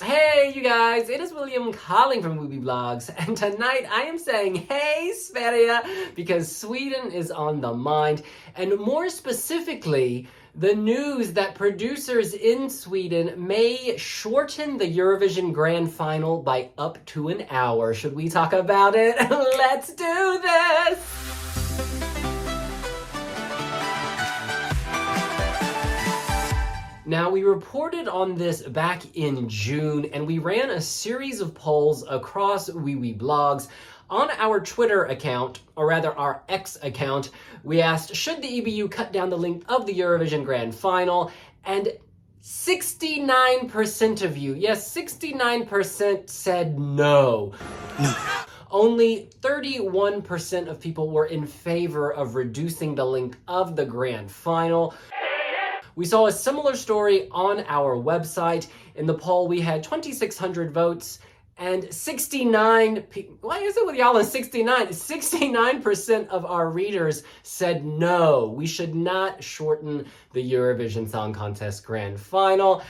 Hey, you guys, it is William calling from Wiwibloggs, and tonight I am saying hey, Sverige, because Sweden is on the mind, and more specifically, the news that producers in Sweden may shorten the Eurovision Grand Final by up to an hour. Should we talk about it? Let's do this! Now, we reported on this back in June, and we ran a series of polls across Wiwibloggs. On our Twitter account, or rather our X account, we asked Should the EBU cut down the length of the Eurovision Grand Final? And 69% of you, yes, 69% said no. Only 31% of people were in favor of reducing the length of the grand final. We saw a similar story on our website. In the poll, we had 2,600 votes and 69 why is it with y'all in 69 69% of our readers said no. We should not shorten the eurovision song contest grand final.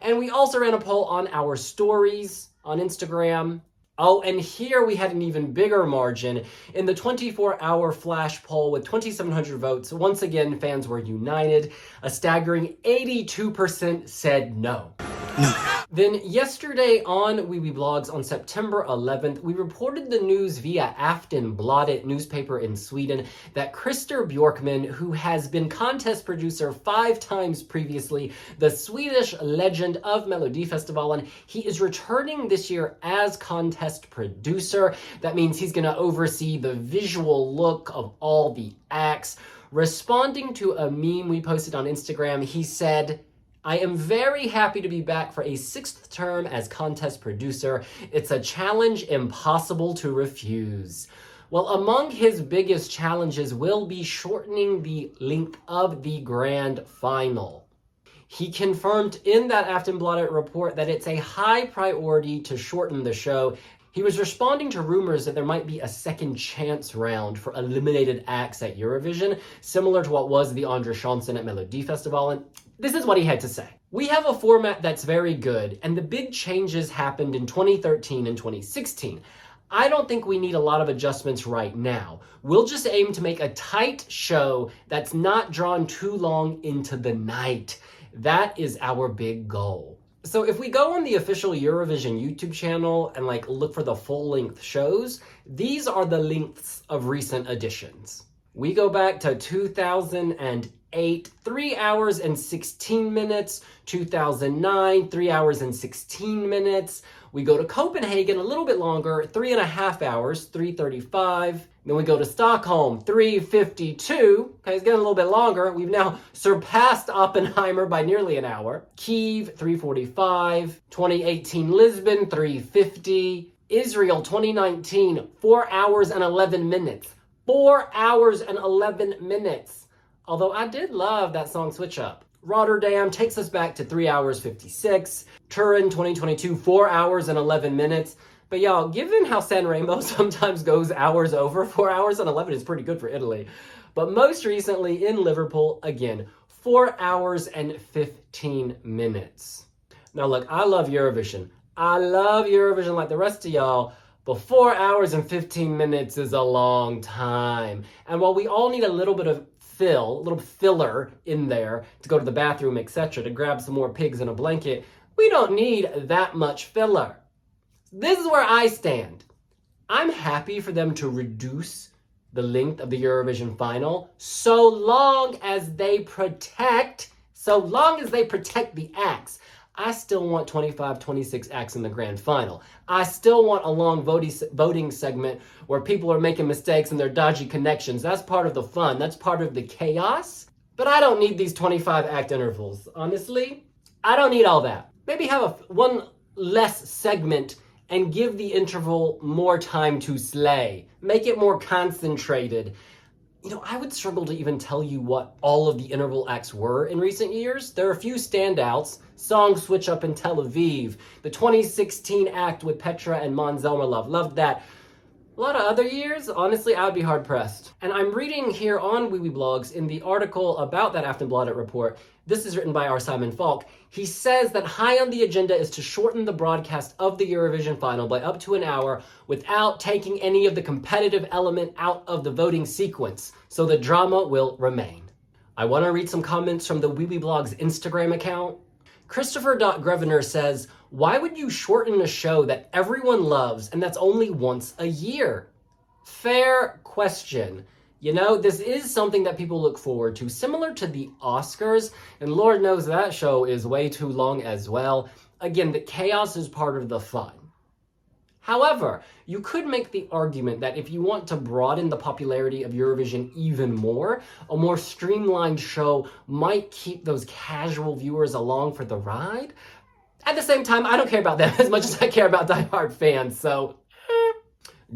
And we also ran a poll on our stories on instagram Oh, and here we had an even bigger margin. In the 24 hour flash poll with 2,700 votes, once again, fans were united. A staggering 82% said no. Then yesterday on Wiwibloggs on September 11th, we reported the news via Aftonbladet newspaper in Sweden that Christer Björkman, who has been contest producer five times previously, the Swedish legend of Melodifestivalen, he is returning this year as contest producer. That means he's going to oversee the visual look of all the acts. Responding to a meme we posted on Instagram, he said, I am very happy to be back for a sixth term as contest producer. It's a challenge impossible to refuse. Well, among his biggest challenges will be shortening the length of the grand final. He confirmed in that Aftonbladet report that it's a high priority to shorten the show. He was responding to rumors that there might be a second chance round for eliminated acts at Eurovision, similar to what was the Andra Chansen at Melodifestivalen. This is what he had to say. We have a format that's very good, and the big changes happened in 2013 and 2016. I don't think we need a lot of adjustments right now. We'll just aim to make a tight show that's not drawn too long into the night. That is our big goal. So if we go on the official Eurovision YouTube channel and like look for the full length shows, these are the lengths of recent editions. We go back to 2008, 3 hours and 16 minutes, 2009, 3 hours and 16 minutes. We go to Copenhagen a little bit longer, three and a half hours, 335. Then we go to Stockholm, 352. Okay, it's getting a little bit longer. We've now surpassed Oppenheimer by nearly an hour. Kiev, 345. 2018 Lisbon, 350. Israel 2019, 4 hours and 11 minutes. 4 hours and 11 minutes. Although I did love that song Switch Up. Rotterdam takes us back to 3 hours 56. Turin 2022, 4 hours and 11 minutes. But y'all, given how Sanremo sometimes goes hours over, 4 hours and 11 is pretty good for Italy. But most recently in Liverpool, again, 4 hours and 15 minutes. Now, look, I love Eurovision. I love Eurovision like the rest of y'all, but 4 hours and 15 minutes is a long time. And while we all need a little bit of fill, a little filler in there to go to the bathroom, etc., to grab some more pigs in a blanket, we don't need that much filler. This is where I stand. I'm happy for them to reduce the length of the Eurovision final so long as they protect, so long as they protect the acts. I still want 25, 26 acts in the grand final. I still want a long voting, segment where people are making mistakes and they're dodgy connections. That's part of the fun. That's part of the chaos. But I don't need these 25 act intervals. Honestly, I don't need all that. Maybe have a one less segment and give the interval more time to slay. Make it more concentrated you know, I would struggle to even tell you what all of the interval acts were in recent years. There are a few standouts. Song Switch Up in Tel Aviv, the 2016 act with Petra and Måns Zelmerlöw. Loved that. A lot of other years, honestly, I would be hard pressed. And I'm reading here on Wiwibloggs in the article about that Aftonbladet report. This is written by our Simon Falk. He says that high on the agenda is to shorten the broadcast of the Eurovision final by up to an hour without taking any of the competitive element out of the voting sequence, so the drama will remain. I want to read some comments from the Wiwibloggs Instagram account. Christopher.Greviner says, Why would you shorten a show that everyone loves and that's only once a year? Fair question. You know, this is something that people look forward to, similar to the Oscars, and Lord knows that show is way too long as well. Again, the chaos is part of the fun. However, you could make the argument that if you want to broaden the popularity of Eurovision even more, a more streamlined show might keep those casual viewers along for the ride. At the same time, I don't care about them as much as I care about diehard fans, so. Eh.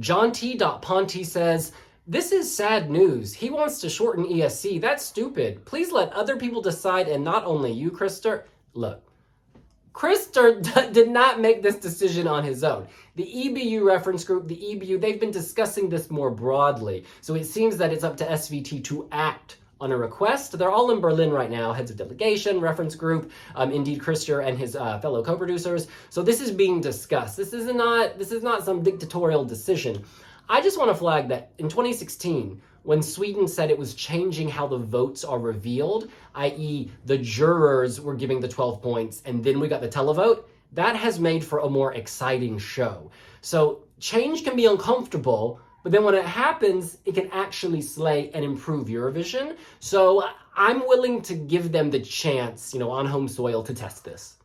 John T. Ponte says, this is sad news. He wants to shorten ESC. That's stupid. Please let other people decide and not only you, Christer. Look, Christer did not make this decision on his own. The EBU reference group, the EBU, they've been discussing this more broadly. So it seems that it's up to SVT to act on a request. They're all in Berlin right now, heads of delegation, reference group, um, indeed Christer and his uh, fellow co-producers. So this is being discussed. This is not this is not some dictatorial decision. I just want to flag that in 2016, when Sweden said it was changing how the votes are revealed, i.e., the jurors were giving the 12 points and then we got the televote, that has made for a more exciting show. So change can be uncomfortable, but then when it happens, it can actually slay and improve Eurovision. So I'm willing to give them the chance, you know, on home soil to test this.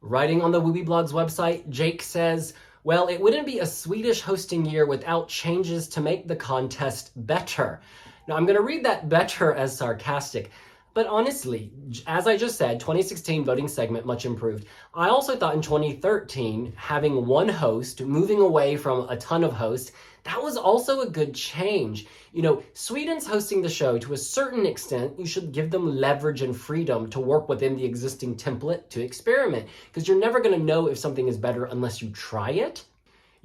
Writing on the Wiwibloggs website, Jake says, well, it wouldn't be a Swedish hosting year without changes to make the contest better. Now, I'm going to read that better as sarcastic. But honestly, as I just said, 2016 voting segment much improved. I also thought in 2013, having one host, moving away from a ton of hosts, that was also a good change. You know, Sweden's hosting the show to a certain extent. You should give them leverage and freedom to work within the existing template to experiment because you're never going to know if something is better unless you try it.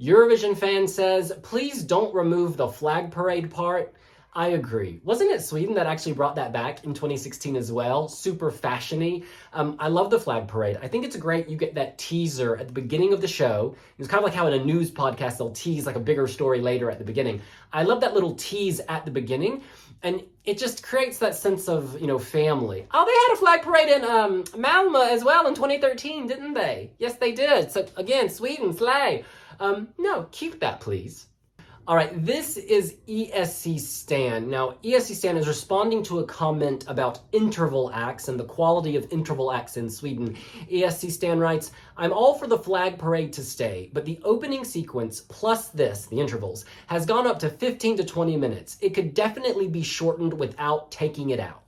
Eurovision fan says, please don't remove the flag parade part. I agree. Wasn't it Sweden that actually brought that back in 2016 as well? Super fashiony. Um, I love the flag parade. I think it's great. You get that teaser at the beginning of the show. It's kind of like how in a news podcast they'll tease like a bigger story later at the beginning. I love that little tease at the beginning, and it just creates that sense of you know family. Oh, they had a flag parade in um, Malmö as well in 2013, didn't they? Yes, they did. So again, Sweden, slay. Um, no, keep that, please. All right, this is ESC Stan. Now, ESC Stan is responding to a comment about interval acts and the quality of interval acts in Sweden. ESC Stan writes, I'm all for the flag parade to stay, but the opening sequence plus this, the intervals, has gone up to 15 to 20 minutes. It could definitely be shortened without taking it out.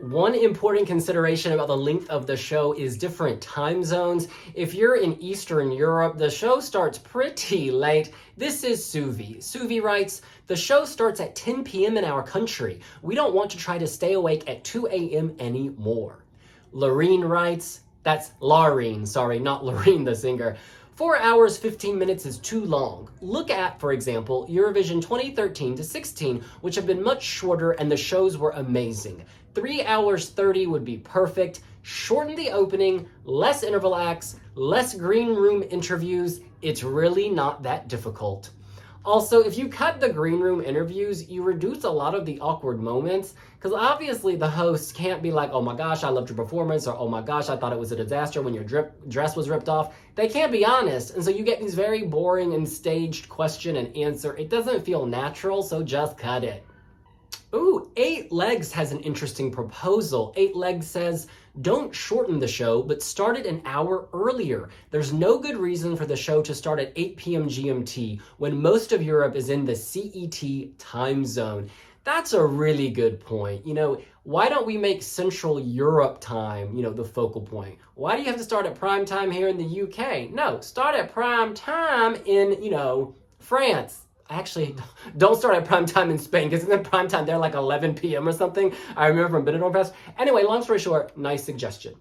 One important consideration about the length of the show is different time zones. If you're in Eastern Europe, the show starts pretty late. This is Suvi. Suvi writes, The show starts at 10 p.m. in our country. We don't want to try to stay awake at 2 a.m. anymore. Lorene writes, That's Laureen, sorry, not Loreen the singer. 4 hours 15 minutes is too long. Look at, for example, Eurovision 2013 to 16, which have been much shorter and the shows were amazing. 3 hours 30 would be perfect. Shorten the opening, less interval acts, less green room interviews. It's really not that difficult. Also, if you cut the green room interviews, you reduce a lot of the awkward moments because obviously the hosts can't be like, oh my gosh, I loved your performance, or oh my gosh, I thought it was a disaster when your drip, dress was ripped off. They can't be honest. And so you get these very boring and staged question and answer. It doesn't feel natural, so just cut it. Ooh, Eight Legs has an interesting proposal. Eight Legs says, don't shorten the show, but start it an hour earlier. There's no good reason for the show to start at 8 p.m. GMT when most of Europe is in the CET time zone. That's a really good point. You know, why don't we make Central Europe time, you know, the focal point? Why do you have to start at prime time here in the UK? No, start at prime time in, you know, France, actually don't start at prime time in Spain because in prime time they're like 11 p.m. or something. I remember from Benidorm Fest. Anyway, long story short, nice suggestion.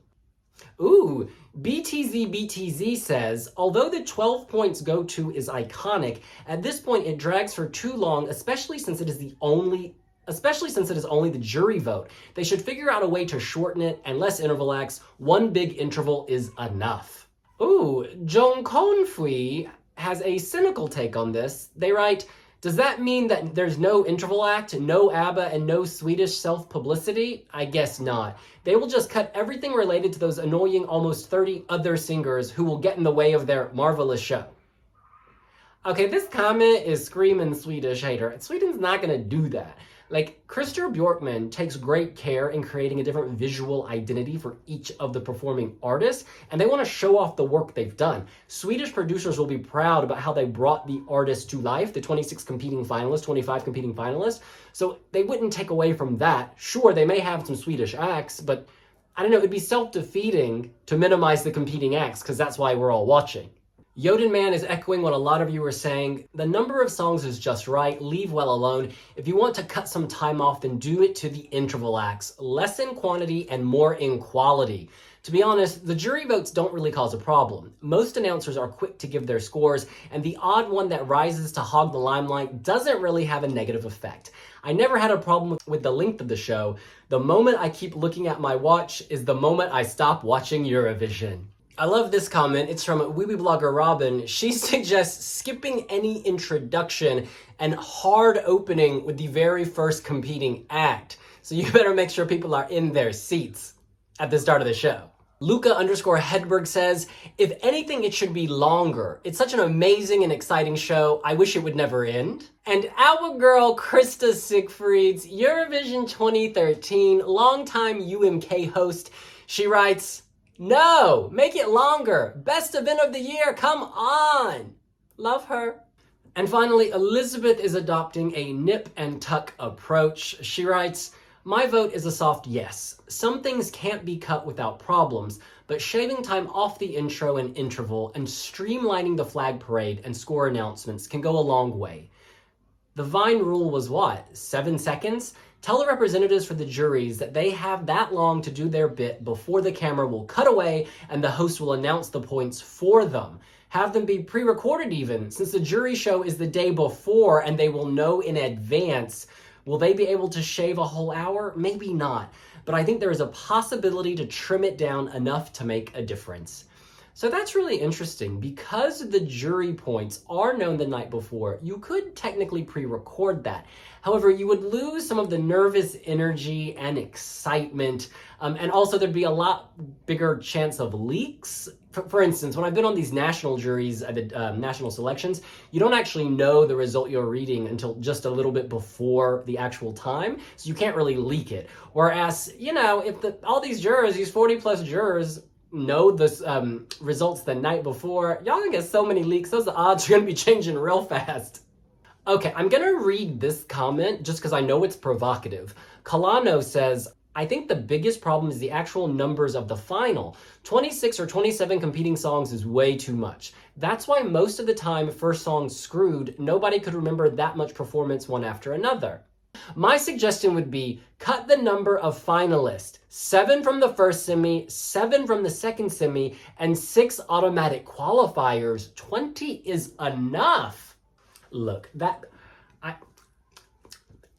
Ooh, BTZ BTZ says, although the 12 points go to is iconic, at this point it drags for too long, especially since it is the only especially since it is only the jury vote. They should figure out a way to shorten it and less interval acts. One big interval is enough. Ooh, Joan Confui has a cynical take on this. They write, does that mean that there's no interval act, no ABBA, and no Swedish self publicity? I guess not. They will just cut everything related to those annoying almost 30 other singers who will get in the way of their marvelous show. Okay, this comment is screaming Swedish hater. Sweden's not gonna do that. Like, Christer Björkman takes great care in creating a different visual identity for each of the performing artists, and they want to show off the work they've done. Swedish producers will be proud about how they brought the artists to life, the 26 competing finalists, 25 competing finalists. So they wouldn't take away from that. Sure, they may have some Swedish acts, but I don't know, it'd be self defeating to minimize the competing acts because that's why we're all watching. Yoden Man is echoing what a lot of you are saying. The number of songs is just right. Leave well alone. If you want to cut some time off, then do it to the interval acts. Less in quantity and more in quality. To be honest, the jury votes don't really cause a problem. Most announcers are quick to give their scores, and the odd one that rises to hog the limelight doesn't really have a negative effect. I never had a problem with, the length of the show. The moment I keep looking at my watch is the moment I stop watching Eurovision. I love this comment. It's from Wiwiblogger Robin. She suggests skipping any introduction and hard opening with the very first competing act. So you better make sure people are in their seats at the start of the show. Luca underscore Hedberg says, if anything, it should be longer. It's such an amazing and exciting show. I wish it would never end. And our girl Krista Siegfrids Eurovision 2013, longtime UMK host, she writes, no, make it longer. Best event of the year, come on. Love her. And finally, Elizabeth is adopting a nip and tuck approach. She writes, My vote is a soft yes. Some things can't be cut without problems, but shaving time off the intro and interval and streamlining the flag parade and score announcements can go a long way. The Vine rule was what? Seven seconds? Tell the representatives for the juries that they have that long to do their bit before the camera will cut away and the host will announce the points for them. Have them be pre recorded, even, since the jury show is the day before and they will know in advance. Will they be able to shave a whole hour? Maybe not. But I think there is a possibility to trim it down enough to make a difference. So that's really interesting. Because the jury points are known the night before, you could technically pre record that. However, you would lose some of the nervous energy and excitement, um, and also there'd be a lot bigger chance of leaks. For, for instance, when I've been on these national juries the um, national selections, you don't actually know the result you're reading until just a little bit before the actual time, so you can't really leak it. Whereas, you know, if the, all these jurors, these 40 plus jurors, know the um, results the night before, y'all gonna get so many leaks. Those odds are gonna be changing real fast. Okay, I'm gonna read this comment just because I know it's provocative. Kalano says, I think the biggest problem is the actual numbers of the final. 26 or 27 competing songs is way too much. That's why most of the time, first song screwed, nobody could remember that much performance one after another. My suggestion would be cut the number of finalists seven from the first semi, seven from the second semi, and six automatic qualifiers. 20 is enough. Look, that, I,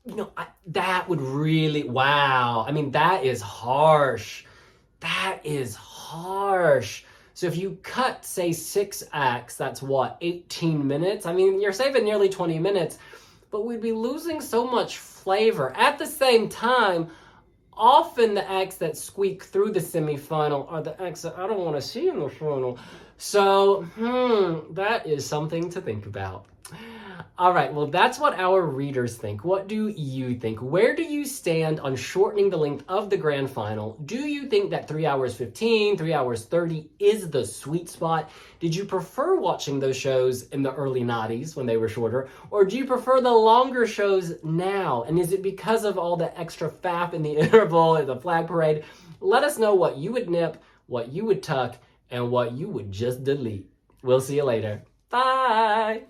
you know, I, that would really, wow. I mean, that is harsh. That is harsh. So if you cut, say, six acts, that's what, 18 minutes? I mean, you're saving nearly 20 minutes but we'd be losing so much flavor. At the same time, often the acts that squeak through the semifinal are the acts that I don't want to see in the final. So, hmm, that is something to think about. All right, well, that's what our readers think. What do you think? Where do you stand on shortening the length of the grand final? Do you think that 3 hours 15, 3 hours 30 is the sweet spot? Did you prefer watching those shows in the early 90s when they were shorter? Or do you prefer the longer shows now? And is it because of all the extra faff in the interval and the flag parade? Let us know what you would nip, what you would tuck, and what you would just delete. We'll see you later. Bye!